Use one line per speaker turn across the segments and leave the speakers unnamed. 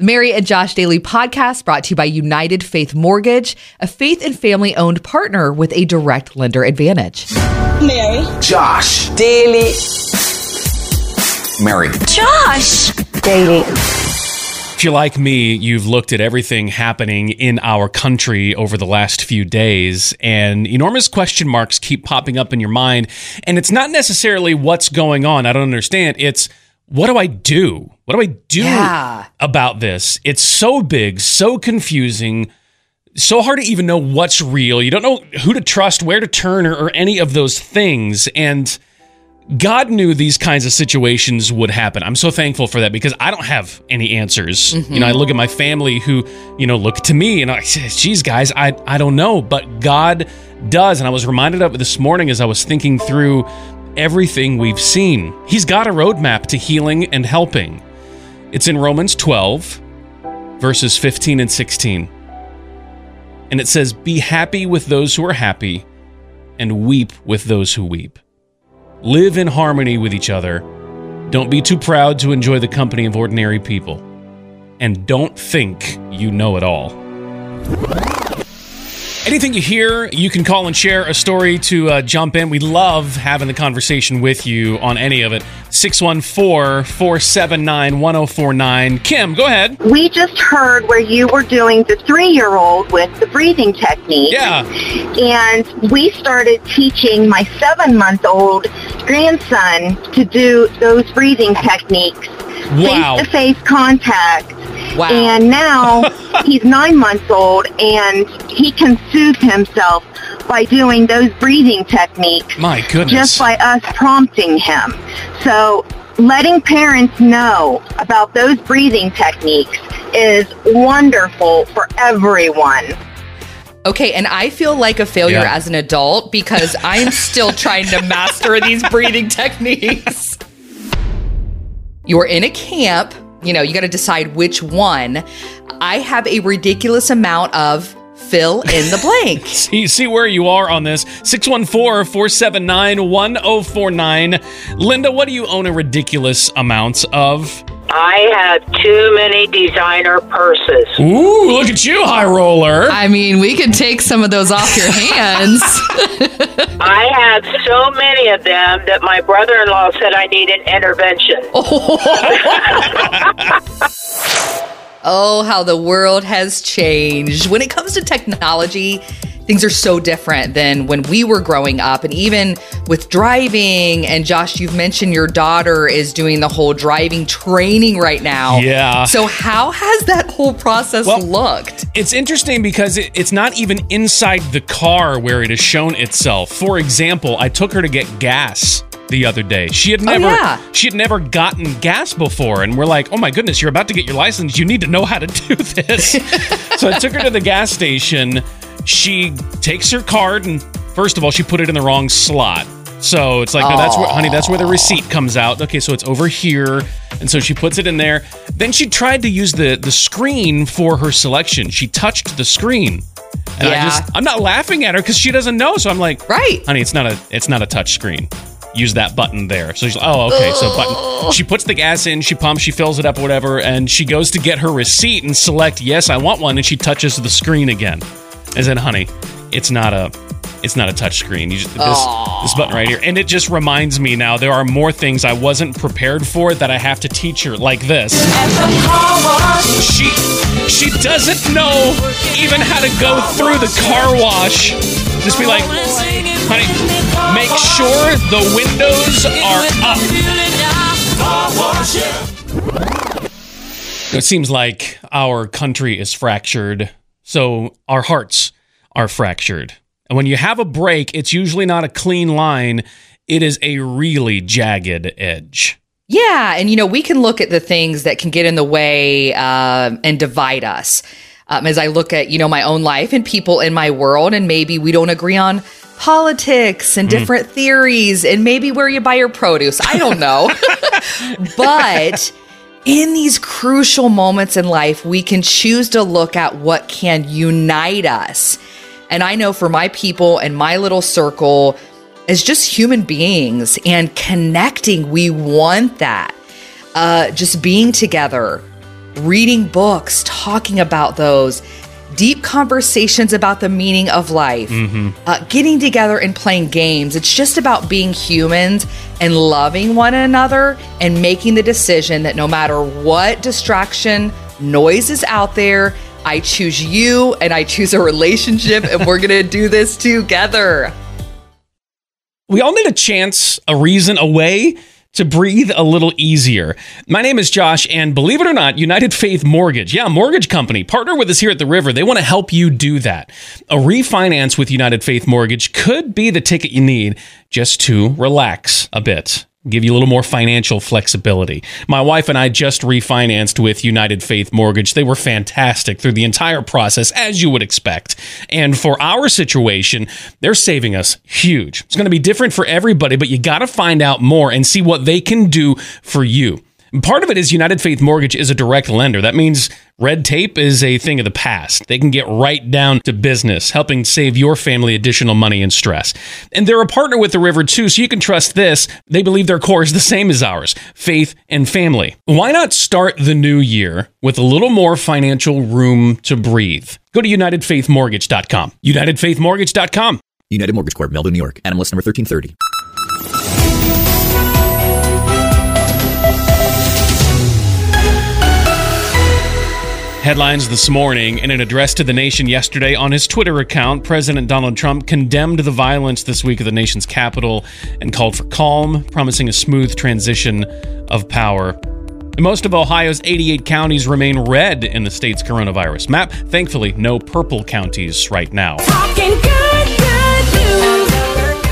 The Mary and Josh Daily podcast brought to you by United Faith Mortgage, a faith and family owned partner with a direct lender advantage.
Mary.
Josh.
Daily.
Mary.
Josh. Daily.
If you're like me, you've looked at everything happening in our country over the last few days, and enormous question marks keep popping up in your mind. And it's not necessarily what's going on. I don't understand. It's what do I do? What do I do
Yeah.
about this? It's so big, so confusing, so hard to even know what's real. You don't know who to trust, where to turn, or, or any of those things. And God knew these kinds of situations would happen. I'm so thankful for that because I don't have any answers. You know, I look at my family who, you know, look to me and I say, geez, guys, I, I don't know, but God does. And I was reminded of it this morning as I was thinking through everything we've seen. He's got a roadmap to healing and helping. It's in Romans 12, verses 15 and 16. And it says, Be happy with those who are happy, and weep with those who weep. Live in harmony with each other. Don't be too proud to enjoy the company of ordinary people. And don't think you know it all. Anything you hear, you can call and share a story to uh, jump in. We love having the conversation with you on any of it. 614 479 1049. Kim, go ahead.
We just heard where you were doing the three year old with the breathing technique.
Yeah.
And we started teaching my seven month old grandson to do those breathing techniques.
Wow.
Face to face contact.
Wow.
And now he's nine months old and he can soothe himself by doing those breathing techniques
My goodness.
just by us prompting him. So letting parents know about those breathing techniques is wonderful for everyone.
Okay, and I feel like a failure
Yeah.
as an adult because I'm still trying to master these breathing techniques. You're in a camp, you know, you got to decide which one. I have a ridiculous amount of fill in the blank.
see, see where you are on this 614-479-1049 linda what do you own a ridiculous amount of
I have too many designer purses.
ooh look at you high roller
I mean, we could take some of those off your hands.
I have so many of them that my brother in law said I need an intervention.
Oh, how the world has changed. When it comes to technology, things are so different than when we were growing up. And even with driving, and Josh, you've mentioned your daughter is doing the whole driving training right now.
Yeah.
So, how has that whole process
Well-
looked?
it's interesting because it, it's not even inside the car where it has shown itself for example i took her to get gas the other day she had oh, never
yeah.
she had never gotten gas before and we're like oh my goodness you're about to get your license you need to know how to do this so i took her to the gas station she takes her card and first of all she put it in the wrong slot. So it's like no that's where honey that's where the receipt comes out. Okay so it's over here. And so she puts it in there. Then she tried to use the the screen for her selection. She touched the screen. And i
Yeah.
just i'm not laughing at her because she doesn't know. So i'm like
Right.
honey it's not a it's not a touch screen. Use that button there. So she's like oh okay so button. Oh. She puts the gas in she pumps she fills it up whatever and she goes to get her receipt and select yes i want one and she touches the screen again and then honey it's not a it's not a touchscreen. you just this this button right here. And it just reminds me now there are more things i wasn't prepared for that i have to teach her like this. She she doesn't know even how to go through the car wash. Just be like honey make sure the windows are up. It seems like our country is fractured so our hearts are fractured. And when you have a break it's usually not a clean line. It is a really jagged edge.
Yeah, and you know we can look at the things that can get in the way um, and divide us. Um, as I look at you know my own life and people in my world, and maybe we don't agree on politics and different theories, and maybe where you buy your produce. I don't know, but in these crucial moments in life, we can choose to look at what can unite us. And I know for my people and my little circle, as just human beings and connecting, we want that. Uh, just being together, reading books, talking about those, deep conversations about the meaning of life, uh, getting together and playing games. It's just about being humans and loving one another and making the decision that no matter what distraction, noise is out there, I choose you and I choose a relationship and we're going to do this together.
We all need a chance, a reason, a way to breathe a little easier. My name is Josh, and believe it or not, United Faith Mortgage, yeah, mortgage company, partner with us here at the River. They want to help you do that. A refinance with United Faith Mortgage could be the ticket you need just to relax a bit. Give you a little more financial flexibility. My wife and I just refinanced with United Faith Mortgage. They were fantastic through the entire process, as you would expect. And for our situation, they're saving us huge. It's going to be different for everybody, but you got to find out more and see what they can do for you. Part of it is United Faith Mortgage is a direct lender. That means red tape is a thing of the past. They can get right down to business, helping save your family additional money and stress. And they're a partner with the River too, so you can trust this. They believe their core is the same as ours faith and family. Why not start the new year with a little more financial room to breathe? Go to UnitedFaithMortgage.com. UnitedFaithMortgage.com.
United Mortgage Corp, Melville, New York. NMLS number 1330.
Headlines this morning in an address to the nation yesterday on his Twitter account, President Donald Trump condemned the violence this week at the nation's capital and called for calm, promising a smooth transition of power. Most of Ohio's 88 counties remain red in the state's coronavirus map. Thankfully, no purple counties right now.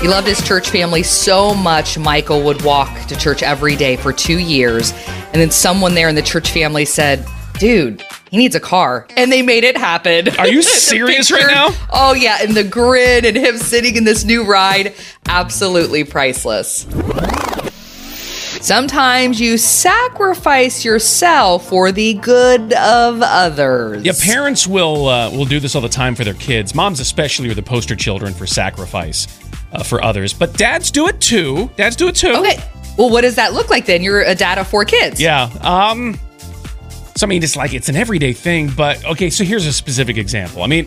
He loved his church family so much, Michael would walk to church every day for two years. And then someone there in the church family said, Dude, he needs a car. And they made it happen.
Are you serious right now?
Oh, yeah. And the grid and him sitting in this new ride, absolutely priceless. Sometimes you sacrifice yourself for the good of others.
Yeah, parents will uh, will do this all the time for their kids. Moms especially are the poster children for sacrifice uh, for others, but dads do it too. Dads do it too.
Okay. Well, what does that look like then? You're a dad of four kids.
Yeah. Um. So I mean, it's like it's an everyday thing, but okay. So here's a specific example. I mean,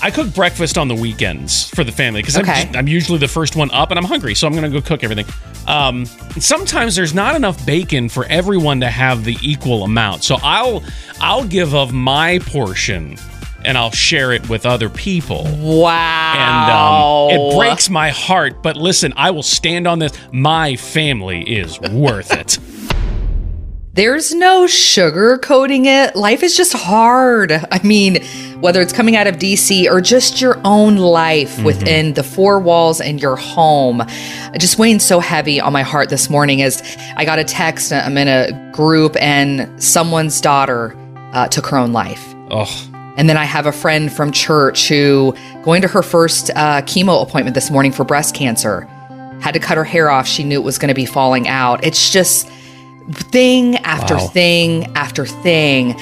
I cook breakfast on the weekends for the family because
Okay.
I'm, I'm usually the first one up, and I'm hungry, so I'm gonna go cook everything. Um. sometimes there's not enough bacon for everyone to have the equal amount, so I'll I'll give of my portion. And I'll share it with other people.
Wow!
And um, it breaks my heart. But listen, I will stand on this. My family is worth it.
There's no sugarcoating it. Life is just hard. I mean, whether it's coming out of DC or just your own life within the four walls in your home. Just weighing so heavy on my heart this morning as I got a text. I'm in a group and someone's daughter uh, took her own life.
Oh,
And then I have a friend from church who going to her first uh, chemo appointment this morning for breast cancer had to cut her hair off. She knew it was going to be falling out. It's just thing after
Wow.
thing after thing.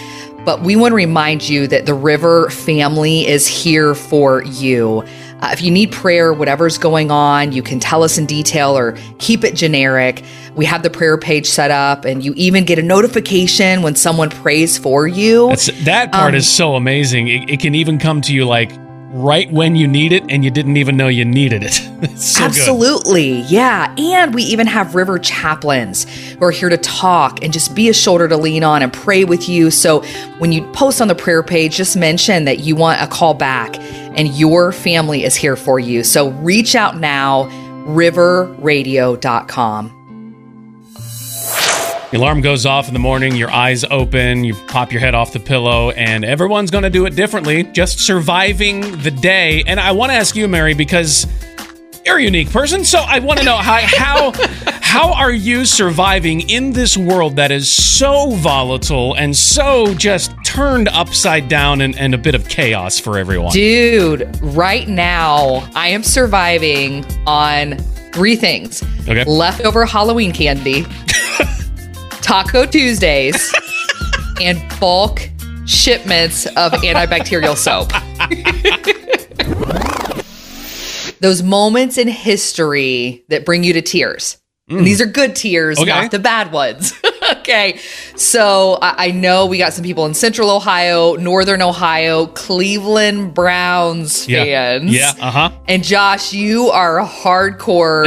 But we want to remind you that the River family is here for you. Uh, if you need prayer, whatever's going on, you can tell us in detail or keep it generic. We have the prayer page set up, and you even get a notification when someone prays for you.
that's that part is so amazing. It, it can even come to you like right when you need it, and you didn't even know you needed it. So good.
Absolutely. Yeah. And we even have river chaplains who are here to talk and just be a shoulder to lean on and pray with you. So when you post on the prayer page, just mention that you want a call back and your family is here for you. So reach out now, riverradio.com.
The alarm goes off in the morning, your eyes open, you pop your head off the pillow, and everyone's going to do it differently, just surviving the day. And I want to ask you, Mary, because you're a unique person, so I want to know how how how are you surviving in this world that is so volatile and so just turned upside down and, and a bit of chaos for everyone?
Dude, right now I am surviving on three things
Okay.
leftover Halloween candy, Taco Tuesdays, and bulk shipments of antibacterial soap. Those moments in history that bring you to tears. And these mm. are good tears,
Okay.
not the bad ones. okay. So I, I know we got some people in Central Ohio, Northern Ohio, Cleveland Browns
Yeah.
fans.
Yeah, uh-huh.
And Josh, you are a hardcore.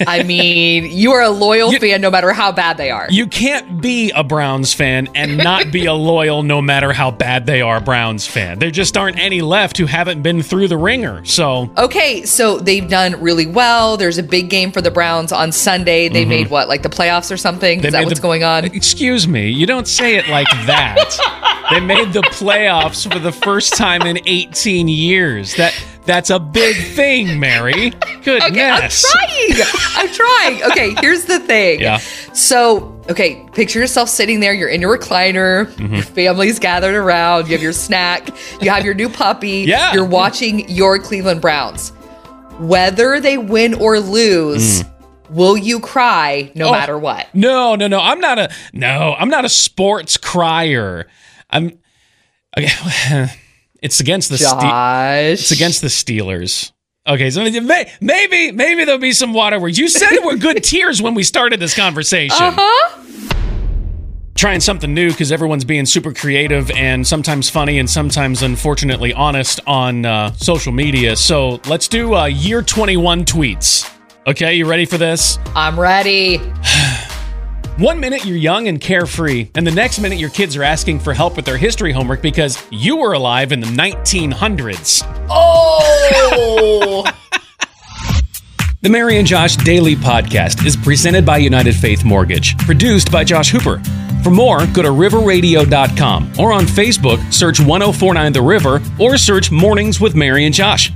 I mean, you are a loyal
You-
fan no matter how bad they are.
You can't be a Browns fan and not be a loyal no matter how bad they are Browns fan. There just aren't any left who haven't been through the ringer. So
Okay, so they've done really well. There's a big game for the Browns on Sunday. They made what, like the playoffs or something?
Mm-hmm. they
Is that what's
the-
going on?
Excuse me, you don't say it like that. they made the playoffs for the first time in 18 years. That that's a big thing, Mary. Goodness.
Okay, I'm trying. I'm trying. Okay, here's the thing.
Yeah.
So, okay, picture yourself sitting there. You're in your recliner.
Mm-hmm.
Your family's gathered around. You have your snack. You have your new puppy.
Yeah.
You're watching your Cleveland Browns. Whether they win or lose, will you cry no.
Oh.
matter what?
No, no, no. I'm not a no. I'm not a sports crier. I'm. Okay, it's against the. Ste- it's against the Steelers. Okay, so may- maybe maybe there'll be some water words. You said it were good tears when we started this conversation.
Uh-huh.
Trying something new because everyone's being super creative and sometimes funny and sometimes unfortunately honest on uh, social media. So let's do uh, year 21 tweets. Okay, you ready for this?
I'm ready.
One minute you're young and carefree, and the next minute your kids are asking for help with their history homework because you were alive in the 1900s.
Oh.
The Mary and Josh Daily Podcast is presented by United Faith Mortgage, produced by Josh Hooper. For more, go to riverradio.com or on Facebook, search 1049 The River or search Mornings with Mary and Josh.